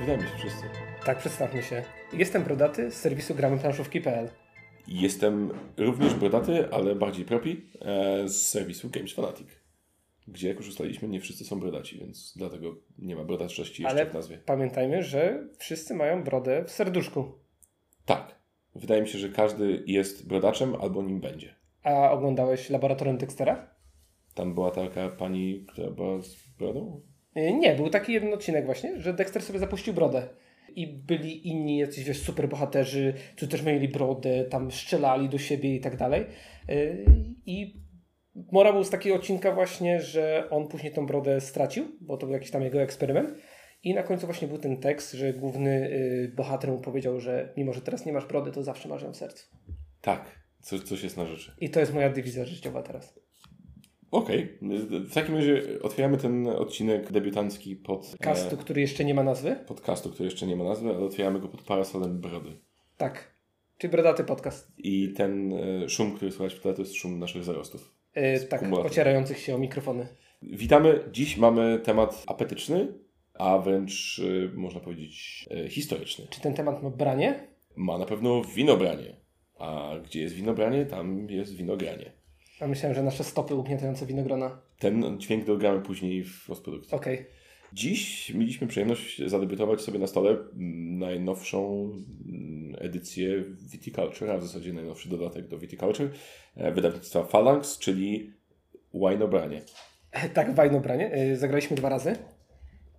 Mi się wszyscy. Tak, przedstawmy się. Jestem Brodaty z serwisu gramyplanszówki.pl Jestem również brodaty, ale bardziej propi e, z serwisu Games Fanatic. Gdzie, jak już ustaliliśmy, nie wszyscy są brodaci, więc dlatego nie ma brodaczności jeszcze Ale w nazwie. pamiętajmy, że wszyscy mają brodę w serduszku. Tak. Wydaje mi się, że każdy jest brodaczem albo nim będzie. A oglądałeś Laboratorium Dextera? Tam była taka pani, która była z brodą? Y, Nie, był taki jeden odcinek właśnie, że Dexter sobie zapuścił brodę. I byli inni jacyś, wiesz, superbohaterzy, którzy też mieli brodę, tam strzelali do siebie i tak dalej. Y, I mora był z takiego odcinka właśnie, że on później tą brodę stracił, bo to był jakiś tam jego eksperyment. I na końcu właśnie był ten tekst, że główny y, bohater mu powiedział, że mimo, że teraz nie masz brody, to zawsze masz ją w sercu. Tak. Coś, coś jest na rzeczy. I to jest moja dywizja życiowa teraz. Okej. W takim razie otwieramy ten odcinek debiutancki pod... Kastu, który jeszcze nie ma nazwy? E, podcastu, który jeszcze nie ma nazwy, ale otwieramy go pod parasolem brody. Tak. Czyli brodaty podcast. I ten e, szum, który słychać w tle, to jest szum naszych zarostów. Yy, tak, kumulator. ocierających się o mikrofony. Witamy. Dziś mamy temat apetyczny, a wręcz e, można powiedzieć e, historyczny. Czy ten temat ma branie? Ma na pewno winobranie. A gdzie jest winobranie, tam jest winogranie. A myślałem, że nasze stopy ugniatające winogrona. Ten dźwięk dogramy później w postprodukcji. Okej. Dziś mieliśmy przyjemność zadebiutować sobie na stole najnowszą edycję Viticulture, a w zasadzie najnowszy dodatek do Viticulture e, wydawnictwa Phalanx, czyli Winobranie. Tak, wajno branie. Yy, zagraliśmy dwa razy.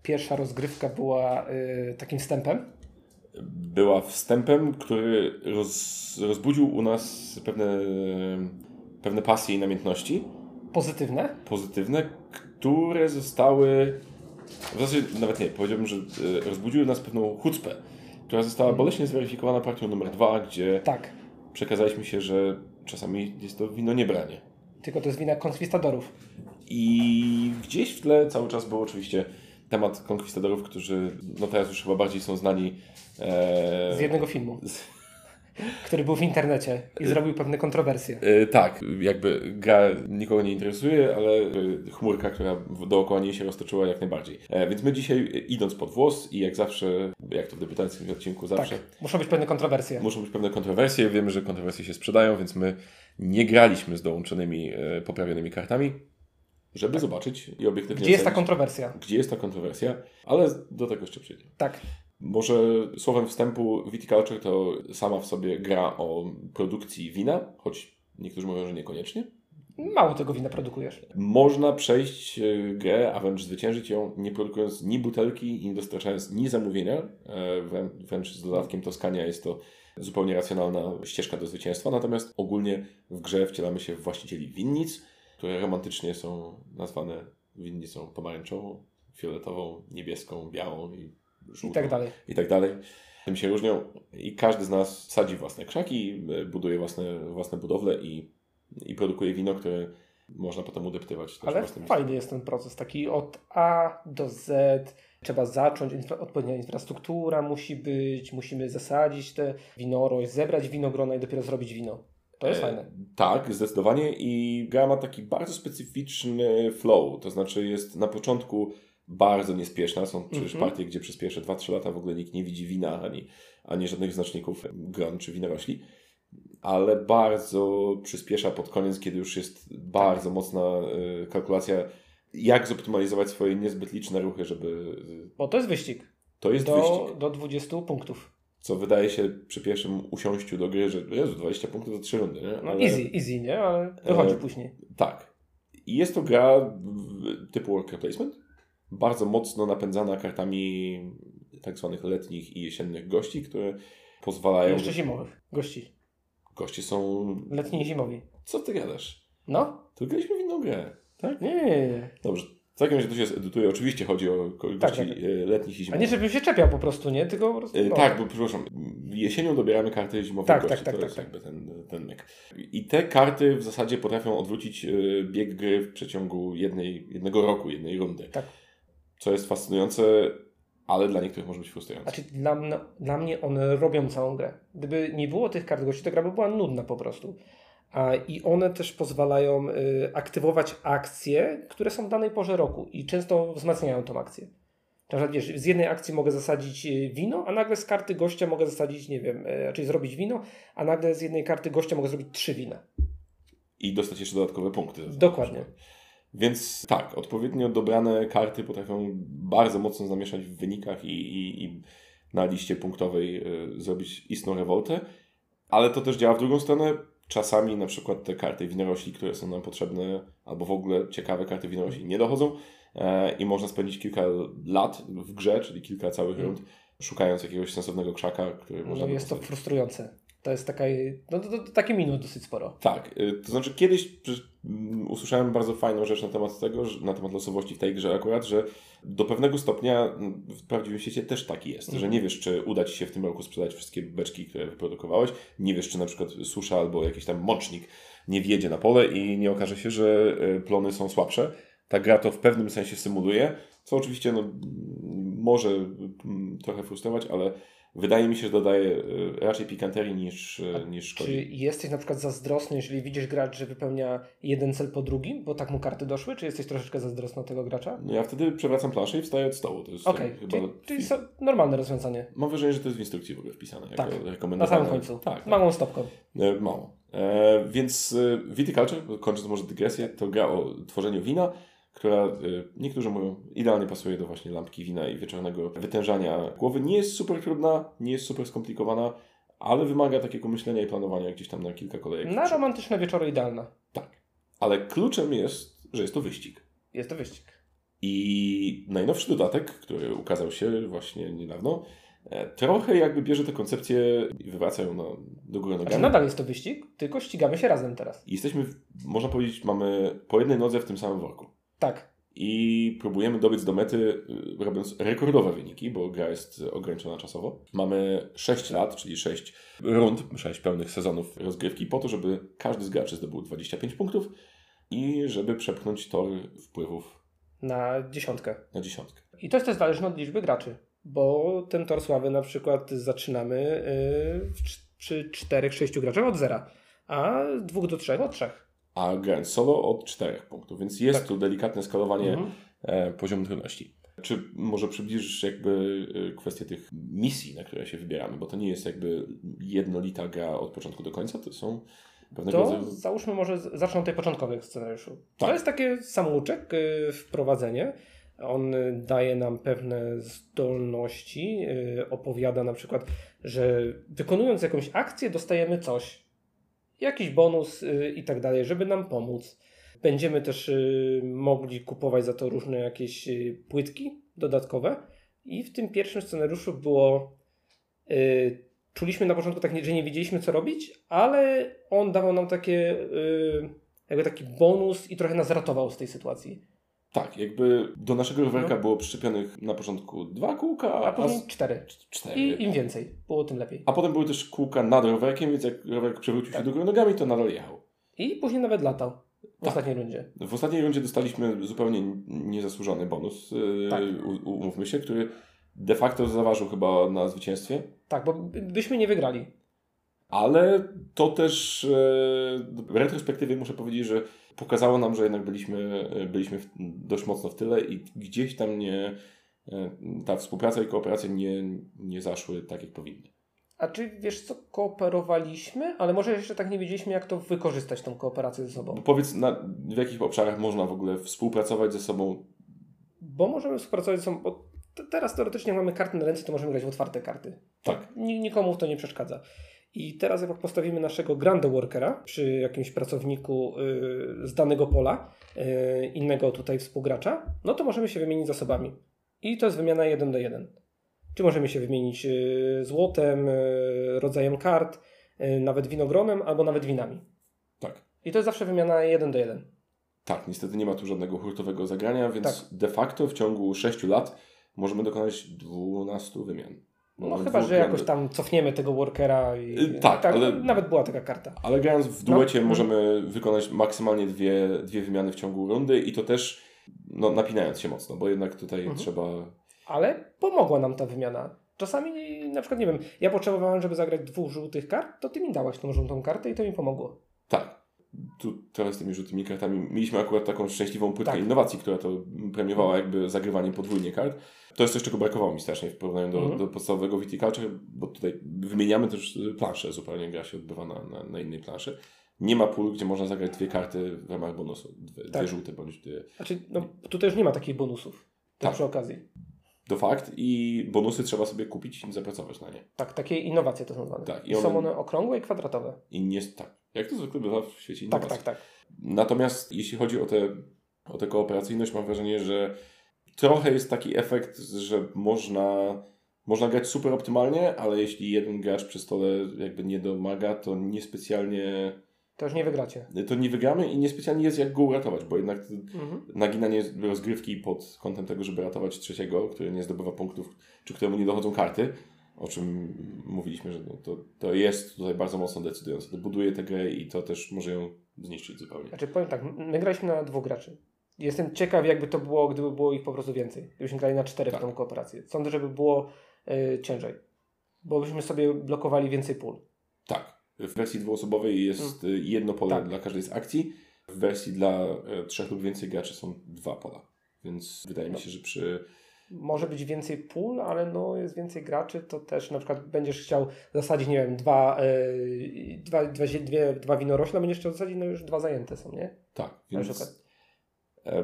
Pierwsza rozgrywka była takim wstępem. Była wstępem, który roz, rozbudził u nas pewne, pewne pasje i namiętności Pozytywne. pozytywne, które zostały, w zasadzie nawet nie, powiedziałbym, że e, rozbudziły nas pewną chucpę, która została boleśnie zweryfikowana partią numer dwa, gdzie Tak. przekazaliśmy się, że czasami jest to wino niebranie. Tylko to jest wina konkwistadorów. I gdzieś w tle cały czas był oczywiście temat konkwistadorów, którzy no teraz już chyba bardziej są znani e, Z jednego filmu. Który był w internecie i zrobił pewne kontrowersje. E, tak, jakby gra nikogo nie interesuje, ale e, chmurka, która dookoła niej się roztoczyła jak najbardziej. E, więc my dzisiaj idąc pod włos i jak zawsze, jak to w debiutanckim odcinku Tak. zawsze, Muszą być pewne kontrowersje. muszą być pewne kontrowersje. Wiemy, że kontrowersje się sprzedają, więc my nie graliśmy z dołączonymi, e, poprawionymi kartami, żeby zobaczyć i obiektywnie Tak. Gdzie jest ta kontrowersja? gdzie jest ta kontrowersja, ale do tego jeszcze przejdziemy. Tak. Może słowem wstępu Viticulture to sama w sobie gra o produkcji wina, choć niektórzy mówią, że niekoniecznie. Mało tego wina produkujesz. Można przejść e, grę, a wręcz zwyciężyć ją, nie produkując ni butelki i nie dostarczając ni zamówienia. E, wrę- Wręcz z dodatkiem Toskania jest to zupełnie racjonalna ścieżka do zwycięstwa. Natomiast ogólnie w grze wcielamy się w właścicieli winnic, które romantycznie są nazwane winnicą pomarańczową, fioletową, niebieską, białą i żółtą I tak dalej. i tak dalej. Tym się różnią i każdy z nas sadzi własne krzaki, buduje własne, własne budowle i, i produkuje wino, które można potem udeptywać. Ale fajny jest ten proces, taki od A do Z. Trzeba zacząć, infra, odpowiednia infrastruktura musi być, musimy zasadzić te winorość, zebrać winogrona i dopiero zrobić wino. To jest E, fajne. Tak, zdecydowanie i gra ma taki bardzo specyficzny flow, to znaczy jest na początku bardzo niespieszna, są przecież Mhm. partie, gdzie przez pierwsze 2-3 lata w ogóle nikt nie widzi wina ani, ani żadnych znaczników gron czy winorośli, ale bardzo przyspiesza pod koniec, kiedy już jest bardzo mocna y, kalkulacja, jak zoptymalizować swoje niezbyt liczne ruchy, żeby... Bo to jest wyścig. To jest wyścig. Do, do 20 punktów. Co wydaje się przy pierwszym usiąściu do gry, że Jezu, 20 punktów za 3 rundy, nie? No Ale- easy, easy, nie? Ale wychodzi E, później. Tak. I jest to gra typu worker placement, bardzo mocno napędzana kartami tak zwanych letnich i jesiennych gości, które pozwalają... Jeszcze zimowych gości. Goście są... Letni i zimowi. Co ty gadasz? No? To graliśmy w inną grę. Tak? Nie, nie, nie. Dobrze. W takim razie to się edytuje. Oczywiście chodzi o ko- gości tak. e, letnich i A zimowych. nie, żebym się czepiał po prostu, nie? Tylko po prostu. E, no. Tak, bo przepraszam, jesienią dobieramy karty zimowych Tak, gości, tak, tak, to tak, jest tak. jakby ten, ten myk. I te karty w zasadzie potrafią odwrócić e, bieg gry w przeciągu jednej, jednego roku, jednej rundy. Tak. Co jest fascynujące, ale dla niektórych może być frustrujące. Znaczy, dla, mnie- dla mnie one robią całą grę. Gdyby nie było tych kart gości, to gra by była nudna po prostu. A, I one też pozwalają y, aktywować akcje, które są w danej porze roku i często wzmacniają tą akcję. Na przykład, wiesz, z jednej akcji mogę zasadzić y, wino, a nagle z karty gościa mogę zasadzić, nie wiem, y, raczej zrobić wino, a nagle z jednej karty gościa mogę zrobić trzy wina. I dostać jeszcze dodatkowe punkty. Dokładnie. Więc tak, odpowiednio dobrane karty potrafią bardzo mocno zamieszać w wynikach i, i, i na liście punktowej y, zrobić istną rewoltę, ale to też działa w drugą stronę. Czasami na przykład te karty winorośli, które są nam potrzebne, albo w ogóle ciekawe karty winorośli nie dochodzą e, i można spędzić kilka lat w grze, czyli kilka całych rund, szukając jakiegoś sensownego krzaka, który można No jest to frustrujące. To jest taka, no to, to, takie minut dosyć sporo. Tak, y, to znaczy kiedyś mm, usłyszałem bardzo fajną rzecz na temat tego, na temat losowości w tej grze akurat, że do pewnego stopnia mm, w prawdziwym świecie też taki jest, że nie wiesz, czy uda Ci się w tym roku sprzedać wszystkie beczki, które wyprodukowałeś, nie wiesz, czy na przykład susza albo jakiś tam mocznik nie wjedzie na pole i nie okaże się, że y, plony są słabsze. Ta gra to w pewnym sensie symuluje, co oczywiście no, mm, może mm, trochę frustrować, ale wydaje mi się, że dodaje y, raczej pikanterii niż, y, niż szkodzi. Czy jesteś na przykład zazdrosny, jeżeli widzisz gracz, że wypełnia jeden cel po drugim, bo tak mu karty doszły? Czy jesteś troszeczkę zazdrosny tego gracza? No ja wtedy przewracam planszę i wstaję od stołu. To jest tak chyba... czyli, czyli są normalne rozwiązanie. Mam wrażenie, że to jest w instrukcji w ogóle wpisane. Tak, Na samym końcu. Tak, tak. Małą stopką. E, mało. E, więc e, Viticulture, kończąc może dygresję, to gra o tworzeniu wina, która e, niektórzy mówią idealnie pasuje do właśnie lampki wina i wieczornego wytężania głowy. Nie jest super trudna, nie jest super skomplikowana, ale wymaga takiego myślenia i planowania gdzieś tam na kilka kolejek. Na romantyczne wieczory idealna. Tak. Ale kluczem jest, że jest to wyścig. Jest to wyścig. I najnowszy dodatek, który ukazał się właśnie niedawno, e, trochę jakby bierze tę koncepcję i wywraca ją na, do góry Znaczy nogami. nadal jest to wyścig, tylko ścigamy się razem teraz. I jesteśmy, można powiedzieć, mamy po jednej nodze w tym samym worku. Tak. I próbujemy dobiec do mety, y, robiąc rekordowe wyniki, bo gra jest ograniczona czasowo. Mamy 6 lat, czyli 6 rund, 6 pełnych sezonów rozgrywki, po to, żeby każdy z graczy zdobył 25 punktów i żeby przepchnąć tor wpływów Na dziesiątkę. na dziesiątkę. I to jest też zależne od liczby graczy. Bo ten tor sławy na przykład zaczynamy yy, przy 4-6 graczach od zera, a dwóch do trzech od trzech. A grając solo od 4 punktów, więc jest Tak. tu delikatne skalowanie Mhm. e, poziomu trudności. Czy może przybliżysz jakby e, kwestię tych misji, na które się wybieramy, bo to nie jest jakby jednolita gra od początku do końca, to są pewnego To rodzaju... załóżmy może zacznę od tej początkowych scenariuszu. Tak. To jest takie samouczek, y, wprowadzenie. On daje nam pewne zdolności, opowiada na przykład, że wykonując jakąś akcję dostajemy coś, jakiś bonus y, i tak dalej, żeby nam pomóc. Będziemy też y, mogli kupować za to różne jakieś y, płytki dodatkowe i w tym pierwszym scenariuszu było czuliśmy na początku tak, że nie wiedzieliśmy co robić, ale on dawał nam takie jakby taki bonus i trochę nas ratował z tej sytuacji. Tak, jakby do naszego rowerka No. było przyczepionych na początku dwa kółka, A a, z- cztery. cztery. I im więcej, było tym lepiej. A potem były też kółka nad rowerkiem, więc jak rowerek przewrócił się Tak. do góry nogami, to nadal jechał. I później nawet latał w Tak. ostatniej rundzie. W ostatniej rundzie dostaliśmy zupełnie niezasłużony bonus, yy, Tak. u- umówmy się, który de facto zaważył chyba na zwycięstwie. Tak, bo by- byśmy nie wygrali. Ale to też e, w retrospektywie muszę powiedzieć, że pokazało nam, że jednak byliśmy, e, byliśmy dość mocno w tyle i gdzieś tam nie, e, ta współpraca i kooperacja nie, nie zaszły tak, jak powinny. A czy wiesz co, kooperowaliśmy, ale może jeszcze tak nie wiedzieliśmy, jak to wykorzystać, tą kooperację ze sobą. Powiedz, na, w jakich obszarach można w ogóle współpracować ze sobą? Bo możemy współpracować ze sobą, bo te- teraz teoretycznie mamy karty na ręce, to możemy grać w otwarte karty. Tak. Ni- Nikomu to nie przeszkadza. I teraz jak postawimy naszego Grand Workera przy jakimś pracowniku y, z danego pola, y, innego tutaj współgracza, no to możemy się wymienić zasobami. I to jest wymiana 1 do 1. Czy możemy się wymienić y, złotem, rodzajem kart, nawet winogronem, albo nawet winami. Tak. I to jest zawsze wymiana 1 do 1. Tak, niestety nie ma tu żadnego hurtowego zagrania, więc Tak. de facto w ciągu 6 lat możemy dokonać 12 wymian. No mamy chyba, że jakoś tam cofniemy tego workera i Y, tak, ale- nawet była taka karta. Ale grając w No. duecie Mhm. możemy wykonać maksymalnie dwie, dwie wymiany w ciągu rundy i to też no, napinając się mocno, bo jednak tutaj Mhm. trzeba... Ale pomogła nam ta wymiana. Czasami, na przykład, nie wiem, ja potrzebowałem, żeby zagrać dwóch żółtych kart, to ty mi dałaś tą żółtą kartę i to mi pomogło. Tak. Tu trochę z tymi rzutymi kartami. Mieliśmy akurat taką szczęśliwą płytkę Tak. innowacji, która to premiowała jakby zagrywanie podwójnie kart. To jest coś, czego brakowało mi strasznie w porównaniu do, Mhm. do podstawowego Viticulture, bo tutaj wymieniamy też planszę zupełnie, gra się odbywa na, na, na innej planszy. Nie ma pól, gdzie można zagrać dwie karty w ramach bonusu. Dwie, Tak. dwie żółte bądź dwie. Znaczy, no, tutaj już nie ma takich bonusów. Tak. Tak. przy okazji. To fakt i bonusy trzeba sobie kupić i zapracować na nie. Tak, takie innowacje to są zwane. Tak, i I są one- one okrągłe i kwadratowe. I nie tak. Jak to zwykle bywa w świecie Tak, innowacji. tak, tak. Natomiast jeśli chodzi o tę o kooperacyjność, mam wrażenie, że trochę jest taki efekt, że można, można grać super optymalnie, ale jeśli jeden gracz przy stole jakby nie domaga, to niespecjalnie To już nie wygracie. to nie wygramy i niespecjalnie jest jak go uratować, bo jednak Mhm. naginanie rozgrywki pod kątem tego, żeby ratować trzeciego, który nie zdobywa punktów, czy któremu nie dochodzą karty, o czym mówiliśmy, że no to, to jest tutaj bardzo mocno decydujące. To buduje tę grę i to też może ją zniszczyć zupełnie. Znaczy powiem tak, my graliśmy na dwóch graczy. Jestem ciekaw, jakby to było, gdyby było ich po prostu więcej. Gdybyśmy grali na cztery Tak. w tą kooperację. Sądzę, żeby było y, ciężej. Bo byśmy sobie blokowali więcej pól. Tak. W wersji dwuosobowej jest y, jedno pole Tak. dla każdej z akcji. W wersji dla e, trzech lub więcej graczy są dwa pola. Więc wydaje mi się, że przy. Może być więcej pól, ale no jest więcej graczy, to też na przykład będziesz chciał zasadzić, nie wiem, dwa, y, dwa, dwa, dwie, dwa winorośla, będziesz chciał zasadzić, no już dwa zajęte są, nie? Tak. Więc e,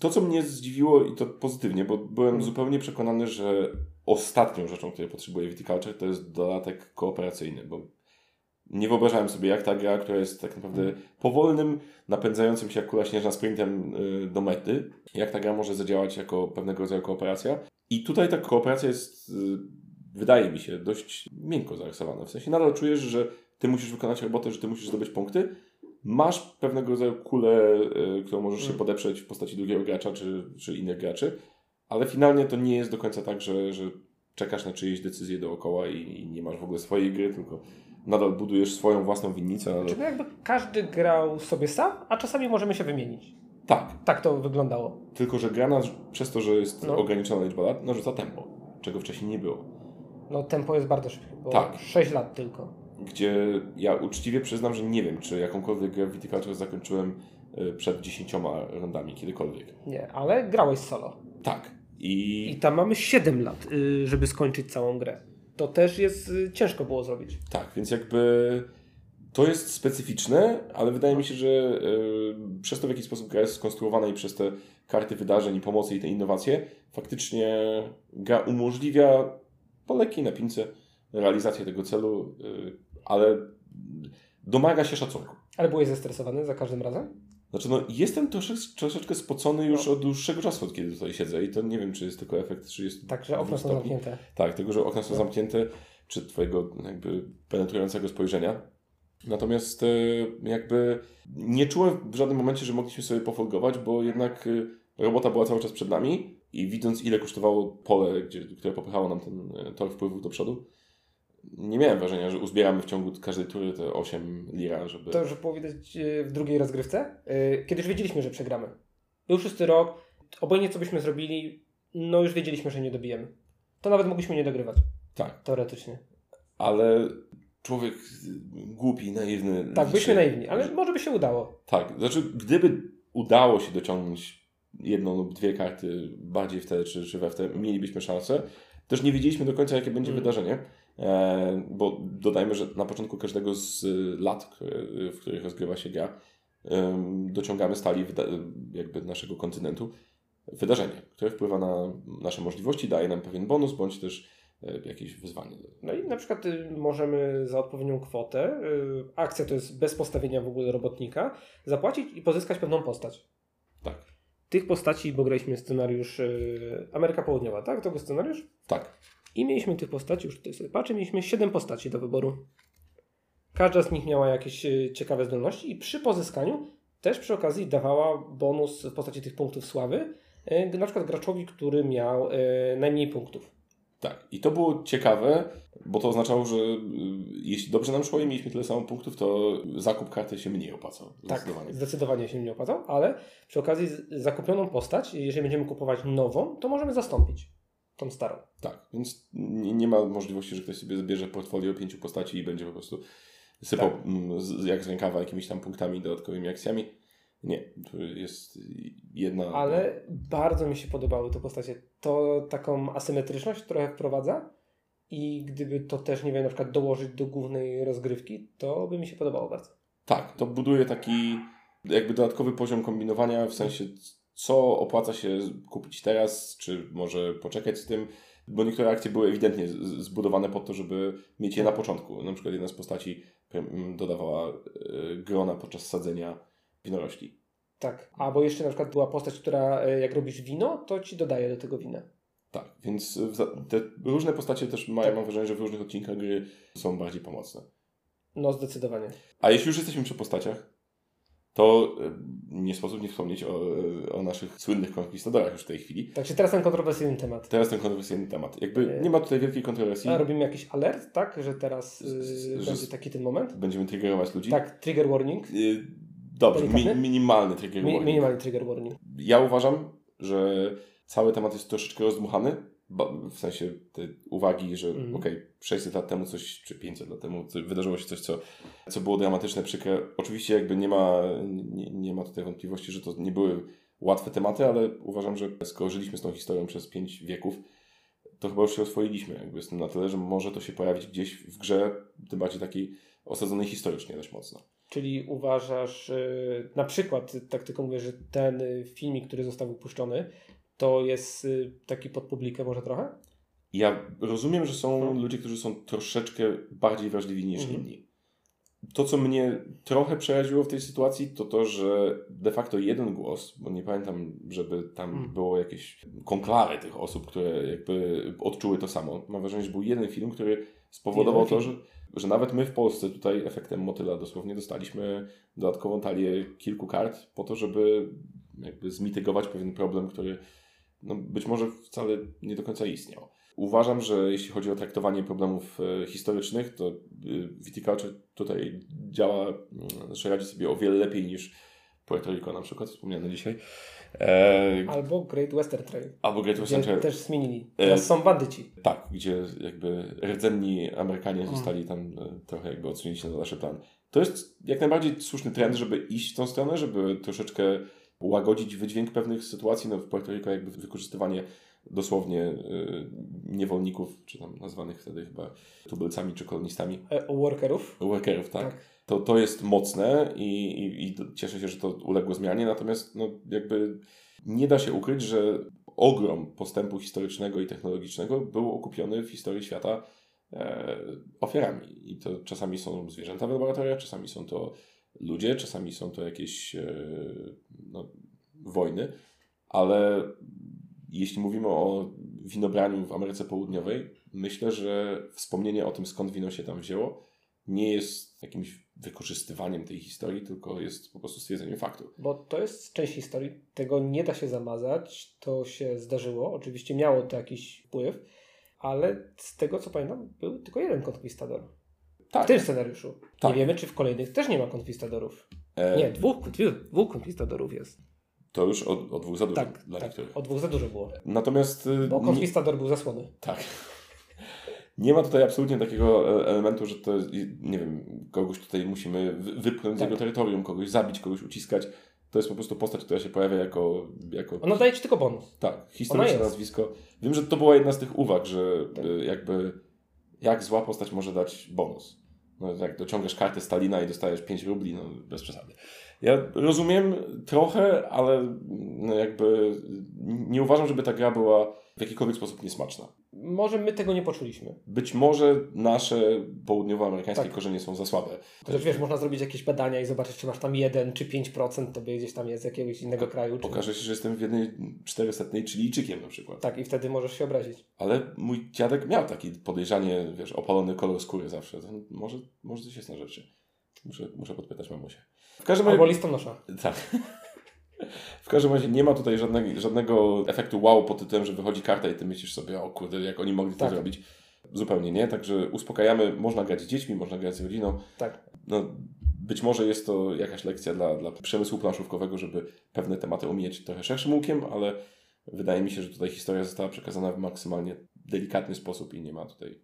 to, co mnie zdziwiło i to pozytywnie, bo byłem Mm. zupełnie przekonany, że ostatnią rzeczą, której potrzebuje Viticulture, to jest dodatek kooperacyjny, bo nie wyobrażałem sobie, jak ta gra, która jest tak naprawdę powolnym, napędzającym się jak kula śnieżna sprintem y, do mety, jak ta gra może zadziałać jako pewnego rodzaju kooperacja. I tutaj ta kooperacja jest, y, wydaje mi się, dość miękko zarysowana. W sensie nadal czujesz, że ty musisz wykonać robotę, że ty musisz zdobyć punkty. Masz pewnego rodzaju kulę, y, którą możesz się Mm. podeprzeć w postaci drugiego gracza czy, czy innych graczy, ale finalnie to nie jest do końca tak, że, że czekasz na czyjeś decyzje dookoła i, i nie masz w ogóle swojej gry, tylko nadal budujesz swoją własną winnicę. Ale... Czyli jakby każdy grał sobie sam, a czasami możemy się wymienić. Tak, Tak to wyglądało. tylko że gra nas, przez to, że jest No. ograniczona liczba lat, narzuca tempo, czego wcześniej nie było. No tempo jest bardzo szybkie, bo Tak. 6 lat tylko. Gdzie ja uczciwie przyznam, że nie wiem, czy jakąkolwiek grę Viticulture zakończyłem y, przed dziesięcioma rundami kiedykolwiek. Nie, ale grałeś solo. Tak. I, I tam mamy 7 lat, y, żeby skończyć całą grę. To też jest y, ciężko było zrobić. tak, więc jakby to jest specyficzne, ale wydaje mi się, że y, przez to, w jaki sposób gra jest skonstruowana i przez te karty wydarzeń i pomocy i te innowacje, faktycznie gra umożliwia po lekkiej napince realizację tego celu, y, ale domaga się szacunku. Ale byłeś zestresowany za każdym razem? Znaczy, no, jestem troszeczkę, troszeczkę spocony już od dłuższego czasu, od kiedy tutaj siedzę i to nie wiem, czy jest tylko efekt 30 Także okna są zamknięte. Tak, tego, że okna są zamknięte, czy twojego jakby penetrującego spojrzenia. Natomiast e, jakby nie czułem w żadnym momencie, że mogliśmy sobie pofolgować, bo jednak e, robota była cały czas przed nami i widząc ile kosztowało pole, gdzie, które popychało nam ten e, tor wpływów do przodu, nie miałem wrażenia, że uzbieramy w ciągu każdej tury te 8 lira, żeby... To już było widać y, w drugiej rozgrywce. Y, Kiedy już wiedzieliśmy, że przegramy. Był szósty rok, obojętnie co byśmy zrobili, no już wiedzieliśmy, że nie dobijemy. To nawet mogliśmy nie dogrywać, Tak, teoretycznie. ale człowiek głupi, naiwny... Tak, byliśmy liczy- naiwni, ale może by się udało. Tak, znaczy gdyby udało się dociągnąć jedną lub dwie karty bardziej w te czy, czy we w te, mielibyśmy szansę. Też nie wiedzieliśmy do końca, jakie będzie Mm. wydarzenie, e, bo dodajmy, że na początku każdego z y, lat, które, w których rozgrywa się gra, dociągamy stali jakby naszego kontynentu wydarzenie, które wpływa na nasze możliwości, daje nam pewien bonus, bądź też e, jakieś wyzwanie. No i na przykład y, możemy za odpowiednią kwotę, y, akcja to jest bez postawienia w ogóle robotnika, zapłacić i pozyskać pewną postać. Tak, Tych postaci, bo graliśmy scenariusz y, Ameryka Południowa, tak? To był scenariusz? tak, I mieliśmy tych postaci, już tutaj sobie patrzę, mieliśmy 7 postaci do wyboru. Każda z nich miała jakieś y, ciekawe zdolności i przy pozyskaniu też przy okazji dawała bonus w postaci tych punktów sławy, y, na przykład graczowi, który miał y, najmniej punktów. Tak, i to było ciekawe, bo to oznaczało, że jeśli dobrze nam szło i mieliśmy tyle samo punktów, to zakup karty się mniej opłacał. Tak, Zdecydowanie. zdecydowanie się nie opłacał, ale przy okazji zakupioną postać, jeżeli będziemy kupować nową, to możemy zastąpić tą starą. Tak, więc nie, nie ma możliwości, że ktoś sobie zbierze portfolio pięciu postaci i będzie po prostu sypał tak. z, jak z rękawa jakimiś tam punktami, dodatkowymi akcjami. Nie, to jest jedna. Ale bardzo mi się podobały te postacie. To taką asymetryczność trochę wprowadza. I gdyby to też, nie wiem, na przykład dołożyć do głównej rozgrywki, to by mi się podobało bardzo. Tak, to buduje taki jakby dodatkowy poziom kombinowania, w sensie co opłaca się kupić teraz, czy może poczekać z tym, bo niektóre akcje były ewidentnie zbudowane po to, żeby mieć je na początku. Na przykład jedna z postaci dodawała e, grona podczas sadzenia winorośli. Tak, albo jeszcze na przykład była postać, która e, jak robisz wino, to ci dodaje do tego wina. Tak, więc te różne postacie też mają, tak. mam wrażenie, że w różnych odcinkach gry są bardziej pomocne. No, zdecydowanie. A jeśli już jesteśmy przy postaciach, to e, nie sposób nie wspomnieć o, o naszych słynnych konkwistadorach już w tej chwili. Tak, teraz ten kontrowersyjny temat. Teraz ten kontrowersyjny temat. Jakby nie ma tutaj wielkiej kontrowersji. A robimy jakiś alert, tak? Że teraz yy, będzie taki ten moment? Będziemy triggerować ludzi? Tak, trigger warning. Yy, dobrze, mi, minimalny trigger mi, warning. Minimalny trigger warning. Ja uważam, że cały temat jest troszeczkę rozdmuchany w sensie te uwagi, że mm. okej, okay, 600 lat temu coś, czy 500 lat temu wydarzyło się coś, co, co było dramatyczne, przykre. Oczywiście jakby nie ma, nie, nie ma tutaj wątpliwości, że to nie były łatwe tematy, ale uważam, że skoro żyliśmy z tą historią przez 5 wieków, to chyba już się oswoiliśmy jakby z tym na tyle, że może to się pojawić gdzieś w grze, tym bardziej takiej osadzonej historycznie dość mocno. Czyli uważasz, yy, na przykład, tak tylko mówię, że ten filmik, który został wypuszczony, to jest y, taki pod publikę może trochę? Ja rozumiem, że są no. ludzie, którzy są troszeczkę bardziej wrażliwi niż mhm. inni. To, co mnie trochę przeraziło w tej sytuacji, to to, że de facto jeden głos, bo nie pamiętam, żeby tam mhm. było jakieś konklary tych osób, które jakby odczuły to samo. Mam wrażenie, że był jeden film, który spowodował jeden to, że, że nawet my w Polsce tutaj efektem motyla dosłownie dostaliśmy dodatkową talię kilku kart po to, żeby jakby zmitygować pewien problem, który no być może wcale nie do końca istniał. Uważam, że jeśli chodzi o traktowanie problemów e, historycznych, to e, Viticulture tutaj działa, znaczy radzi sobie o wiele lepiej niż Puerto Rico na przykład, wspomniane dzisiaj. E... Albo Great Western Trail. Albo Great Western Trail. też zmienili. E, Teraz e... są bandyci. Tak, gdzie jakby rdzenni Amerykanie mm. zostali tam trochę jakby odsunięci na dalszy plan. To jest jak najbardziej słuszny trend, żeby iść w tą stronę, żeby troszeczkę łagodzić wydźwięk pewnych sytuacji. No w Puerto Rico jakby wykorzystywanie dosłownie y, niewolników, czy tam nazwanych wtedy chyba tubylcami czy kolonistami. E, workerów. Workerów, tak. tak. To, to jest mocne i, i, i cieszę się, że to uległo zmianie, natomiast no, jakby nie da się ukryć, że ogrom postępu historycznego i technologicznego był okupiony w historii świata e, ofiarami. I to czasami są zwierzęta w laboratoriach, czasami są to ludzie, czasami są to jakieś e, no, wojny, ale jeśli mówimy o winobraniu w Ameryce Południowej, myślę, że wspomnienie o tym, skąd wino się tam wzięło, nie jest jakimś wykorzystywaniem tej historii, tylko jest po prostu stwierdzeniem faktu. Bo to jest część historii, tego nie da się zamazać, to się zdarzyło, oczywiście miało to jakiś wpływ, ale z tego co pamiętam, był tylko jeden konkwistador. Tak. W tym scenariuszu. Tak. Nie wiemy, czy w kolejnych też nie ma konkwistadorów. E... Nie, dwóch, dwóch konkwistadorów jest. To już o, o dwóch za dużo tak, dla tak, niektórych. O dwóch za dużo było. Natomiast. Y, Bo konkwistador nie... był zasłony. Tak. Nie ma tutaj absolutnie takiego e, elementu, że to jest, nie wiem, kogoś tutaj musimy wypchnąć tak. z jego terytorium, kogoś zabić, kogoś uciskać. To jest po prostu postać, która się pojawia jako. jako... Ona daje ci tylko bonus. Tak, historyczne nazwisko. Wiem, że to była jedna z tych uwag, że tak. Y, jakby jak zła postać może dać bonus. No, jak dociągasz kartę Stalina i dostajesz 5 rubli, no bez przesady. Ja rozumiem trochę, ale no jakby nie uważam, żeby ta gra była w jakikolwiek sposób niesmaczna. Może my tego nie poczuliśmy. Być może nasze południowoamerykańskie tak. korzenie są za słabe. Chociaż wiesz, można zrobić jakieś badania i zobaczyć, czy masz tam 1 czy 5%, to gdzieś tam jest z jakiegoś innego kraju. Czy... Pokaże się, że jestem w jednej 400 Chilijczykiem na przykład. Tak, i wtedy możesz się obrazić. Ale mój dziadek miał takie podejrzanie, wiesz, opalony kolor skóry zawsze. To może, może coś jest na rzeczy. Muszę, muszę podpytać mamusię. W każdym razie... Albo listonosza. Tak. W każdym razie nie ma tutaj żadnego, żadnego efektu wow pod tytułem, że wychodzi karta i ty myślisz sobie, o kurde, jak oni mogli tak. to zrobić. Zupełnie nie, także uspokajamy, można grać z dziećmi, można grać z rodziną. Tak. No, być może jest to jakaś lekcja dla, dla przemysłu planszówkowego, żeby pewne tematy omijać trochę szerszym łukiem, ale wydaje mi się, że tutaj historia została przekazana w maksymalnie delikatny sposób i nie ma tutaj...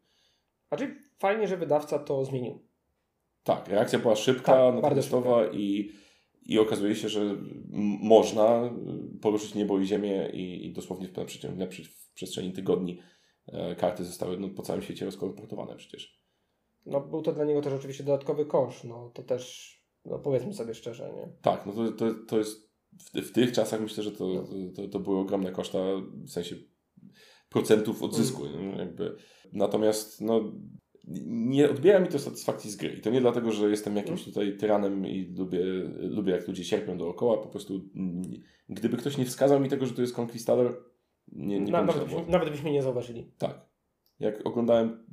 Znaczy fajnie, że wydawca to zmienił Tak, reakcja była szybka, Tak, natychmiastowa i, i okazuje się, że można poruszyć niebo i ziemię i, i dosłownie w, na, w przestrzeni tygodni e, karty zostały no, po całym świecie rozkolportowane przecież. No był to dla niego też oczywiście dodatkowy kosz, no to też, no powiedzmy sobie szczerze, nie? Tak, no to, to, to jest w, w tych czasach myślę, że to, No. to, to były ogromne koszta w sensie procentów odzysku. Mm. Jakby. Natomiast no, nie odbiera mi to satysfakcji z gry. I to nie dlatego, że jestem Mm. jakimś tutaj tyranem i lubię, lubię jak ludzie cierpią dookoła. Po prostu mm, gdyby ktoś nie wskazał mi tego, że to jest Conquistador, nie, nie Na, nawet, byśmy, nawet byśmy nie zauważyli. Tak. Jak oglądałem,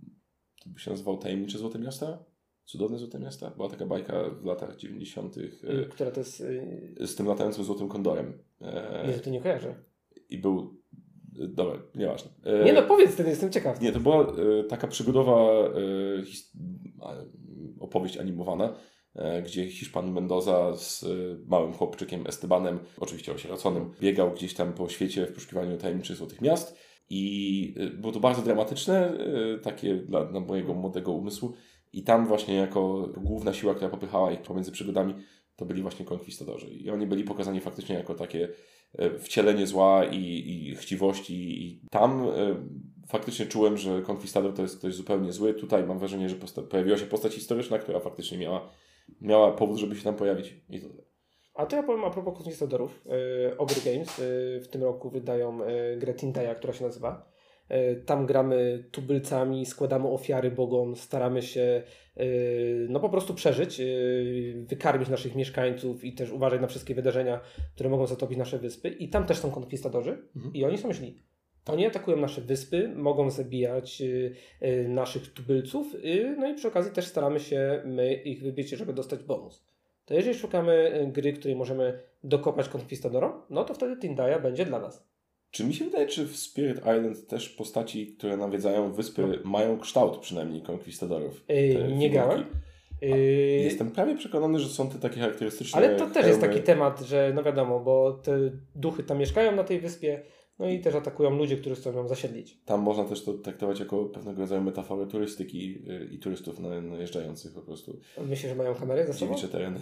to by się nazywał Tajemnicze Złote Miasta? Cudowne Złote Miasta? Była taka bajka w latach 90. Y, e, Która to jest... y, z tym latającym złotym kondorem. E, Jezu, to nie kojarzę. I był. Dobra, nieważne. E, Nie no, powiedz wtedy, jestem ciekaw. Nie, to była e, taka przygodowa e, his, opowieść animowana, e, gdzie Hiszpan Mendoza z e, małym chłopczykiem Estebanem, oczywiście osieroconym, biegał gdzieś tam po świecie w poszukiwaniu tajemniczych złotych miast. I e, było to bardzo dramatyczne, takie dla, dla mojego młodego umysłu. I tam właśnie jako główna siła, która popychała ich pomiędzy przygodami, to byli właśnie konkwistadorzy. I oni byli pokazani faktycznie jako takie wcielenie zła i, i chciwości. I tam e, faktycznie czułem, że konkwistador to jest ktoś zupełnie zły. Tutaj mam wrażenie, że pojawiła się postać historyczna, która faktycznie miała, miała powód, żeby się tam pojawić. I tyle. A to ja powiem a propos konkwistadorów. Yy, Ogry Games w tym roku wydają grę Tintaya, która się nazywa. Y, Tam gramy tubylcami, składamy ofiary bogom, staramy się y, no po prostu przeżyć, y, wykarmić naszych mieszkańców i też uważać na wszystkie wydarzenia, które mogą zatopić nasze wyspy. I tam też są konkwistadorzy Mhm. i oni są źli. Oni atakują nasze wyspy, mogą zabijać naszych tubylców, no i przy okazji też staramy się my ich wybić, żeby dostać bonus. To jeżeli szukamy gry, której możemy dokopać konkwistadorom, no to wtedy Tindaya będzie dla nas. Czy mi się wydaje, czy w Spirit Island też postaci, które nawiedzają wyspy, mają kształt przynajmniej konkwistadorów? No. Yy, nie grałem. Yy, Jestem prawie przekonany, że są te takie charakterystyczne. ale to też jest hełmy. taki temat, że no wiadomo, bo te duchy tam mieszkają na tej wyspie, no i też atakują ludzie, którzy chcą ją zasiedlić. Tam można też to traktować jako pewnego rodzaju metaforę turystyki y, i turystów na- najeżdżających po prostu. Myślę, że mają kamery za sobą. Dziewicze tereny.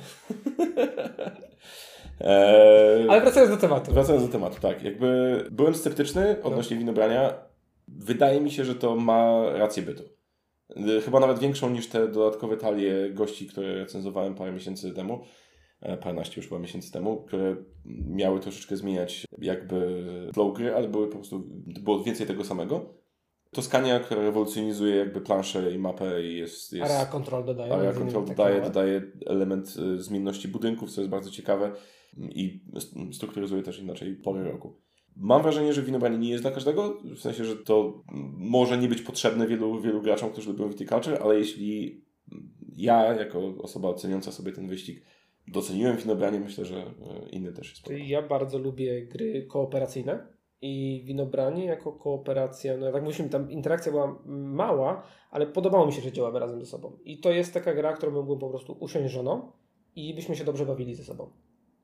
eee, Ale wracając do tematu. Wracając do tematu, tak. Jakby byłem sceptyczny odnośnie No. winobrania. Wydaje mi się, że to ma rację bytu. Y, Chyba nawet większą niż te dodatkowe talie gości, które recenzowałem parę miesięcy temu. E, Paręnaście już chyba miesięcy temu, które miały troszeczkę zmieniać jakby flow gry, ale były po prostu, było więcej tego samego. Toskania, która rewolucjonizuje jakby planszę i mapę i jest... jest Area Control dodaje. Area Control takie dodaje, dodaje element y, zmienności budynków, co jest bardzo ciekawe i st- strukturyzuje też inaczej pory roku. Mam wrażenie, że winobranie nie jest dla każdego, w sensie, że to może nie być potrzebne wielu, wielu graczom, którzy lubią viticulture, ale jeśli ja, jako osoba ceniąca sobie ten wyścig, doceniłem winobranie, myślę, że y, inny też jest spoko. Ja bardzo lubię gry kooperacyjne i winobranie jako kooperacja, no jak mówiliśmy, tam interakcja była mała, ale podobało mi się, że działamy razem ze sobą. I to jest taka gra, którą mógłbym po prostu usiąść żoną i byśmy się dobrze bawili ze sobą.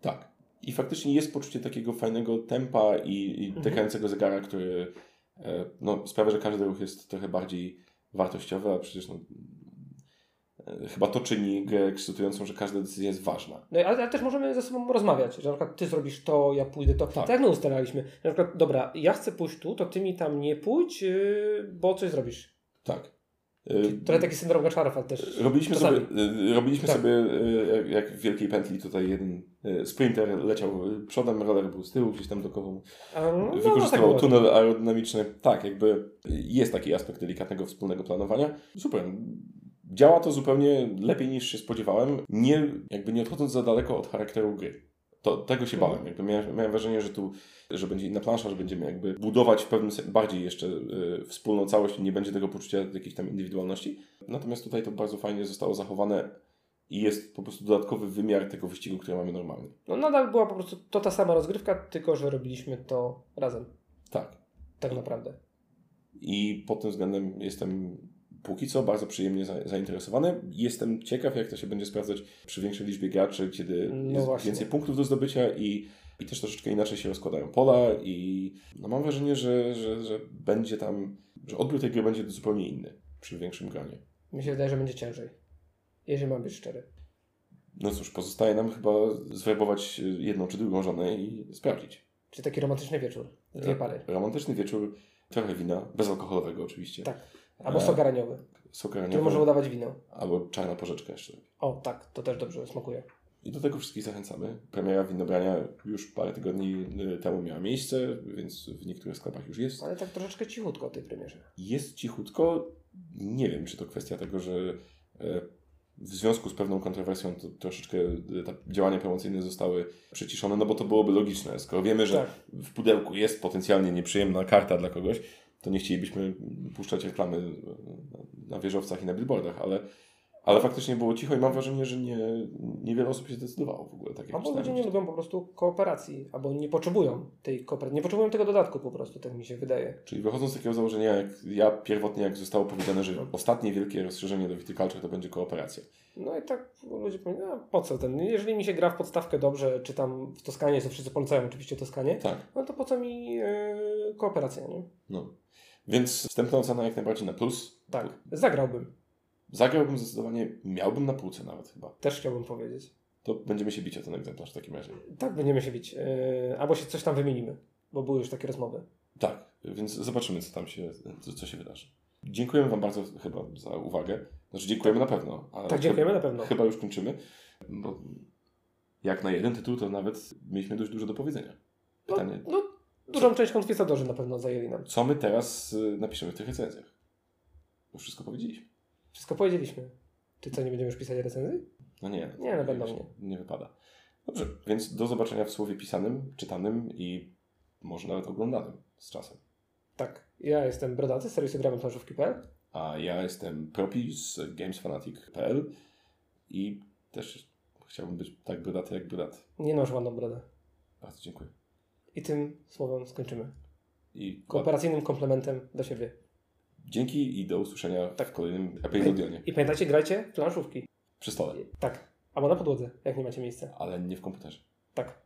Tak. I faktycznie jest poczucie takiego fajnego tempa i, i Mhm. tykającego zegara, który e, no, sprawia, że każdy ruch jest trochę bardziej wartościowy, a przecież no, e, chyba to czyni grę ekscytującą, że każda decyzja jest ważna. No ale, ale też możemy ze sobą rozmawiać, że na przykład ty zrobisz to, ja pójdę to. Tak. Tak, my ustalaliśmy. Na przykład, dobra, ja chcę pójść tu, to ty mi tam nie pójdź, yy, bo coś zrobisz. Tak. E, Trochę taki syndrom Gaczarfa też. Robiliśmy czasami. sobie, e, robiliśmy Tak. sobie e, jak- w Wielkiej Pętli tutaj jeden e, sprinter leciał e, przodem, roller był z tyłu, gdzieś tam dokował no, no, wykorzystywał tak było. tunel aerodynamiczny. Tak, jakby jest taki aspekt delikatnego wspólnego planowania. Super. Działa to zupełnie lepiej niż się spodziewałem, nie, jakby nie odchodząc za daleko od charakteru gry. To, tego się Mhm. bałem. Jakby miałem, miałem wrażenie, że tu że będzie inna plansza, że będziemy jakby budować w pewnym sensie bardziej jeszcze y, wspólną całość i nie będzie tego poczucia jakiejś tam indywidualności. Natomiast tutaj to bardzo fajnie zostało zachowane i jest po prostu dodatkowy wymiar tego wyścigu, który mamy normalnie. No nadal była po prostu to ta sama rozgrywka, tylko że robiliśmy to razem. Tak. Tak naprawdę. I pod tym względem jestem póki co bardzo przyjemnie za, zainteresowany. Jestem ciekaw, jak to się będzie sprawdzać przy większej liczbie graczy, kiedy No jest więcej punktów do zdobycia i, i też troszeczkę inaczej się rozkładają pola i no mam wrażenie, że, że, że będzie tam, że odbiór tej gry będzie zupełnie inny przy większym gronie. Mi się wydaje, że będzie ciężej. Jeżeli mam być szczery. No cóż, pozostaje nam chyba zwerbować jedną czy drugą żonę i sprawdzić. Czy taki romantyczny wieczór? Dwie pary. Romantyczny wieczór, trochę wina, bezalkoholowego oczywiście. Tak. Albo E, sok araniowy, Sok który może udawać wino. albo czarna porzeczka jeszcze. O, tak, to też dobrze smakuje. I do tego wszystkich zachęcamy. Premiera winobrania już parę tygodni y, temu miała miejsce, więc w niektórych sklepach już jest. Ale tak troszeczkę cichutko o tej premierze. Jest cichutko. Nie wiem, czy to kwestia tego, że e, w związku z pewną kontrowersją to troszeczkę e, te działania promocyjne zostały przyciszone, no bo to byłoby logiczne. Skoro wiemy, że Tak. w pudełku jest potencjalnie nieprzyjemna karta dla kogoś, to nie chcielibyśmy puszczać reklamy na- wieżowcach i na billboardach, ale, ale faktycznie było cicho i mam wrażenie, że nie, niewiele osób się zdecydowało w ogóle. Tak jak Albo ludzie nie lubią po prostu kooperacji, albo nie potrzebują tej kooperacji, nie potrzebują tego dodatku po prostu, tak mi się wydaje. Czyli wychodząc z takiego założenia, jak ja pierwotnie, jak zostało powiedziane, że ostatnie wielkie rozszerzenie do Viticulture to będzie kooperacja. No i tak ludzie powiedzą, a po co ten, jeżeli mi się gra w podstawkę dobrze, czy tam w Toskanie, co wszyscy polecają oczywiście Toskanie, Tak. no to po co mi yy, kooperacja, nie? No. Więc wstępna ocena jak najbardziej na plus. Tak, zagrałbym, Zagrałbym zdecydowanie, miałbym na półce nawet chyba. też chciałbym powiedzieć. To będziemy się bić o ten egzemplarz w takim razie. Tak, będziemy się bić, yy, albo się coś tam wymienimy, bo były już takie rozmowy. Tak, więc zobaczymy, co tam się, co, co się wydarzy. Dziękujemy Wam bardzo chyba za uwagę. Znaczy dziękujemy na pewno. ale Tak, dziękujemy chyba, na pewno. Chyba już kończymy. Bo jak na jeden tytuł, to nawet mieliśmy dość dużo do powiedzenia. No, Pytanie, no dużą część konkwistatorzy na pewno zajęli nam. co my teraz y, napiszemy w tych recenzjach? Bo wszystko powiedzieliśmy. Wszystko powiedzieliśmy. Czy co, nie będziemy już pisać recenzji? No nie. Nie, no będą, nie. Nie wypada. Dobrze, więc do zobaczenia w słowie pisanym, czytanym i może nawet oglądanym z czasem. Tak. Ja jestem Brodaty z serwisu gramy planszówki.pl A ja jestem Propi z gamesfanatic.pl i też chciałbym być tak brodaty jak brodaty. Nie masz ładną brodę. Bardzo dziękuję. I tym słowem skończymy. I Kooperacyjnym komplementem do siebie. Dzięki i do usłyszenia w kolejnym epizodionie. I pamiętajcie, grajcie w planszówki. Przy stole, Tak. Albo na podłodze, jak nie macie miejsca. ale nie w komputerze. Tak.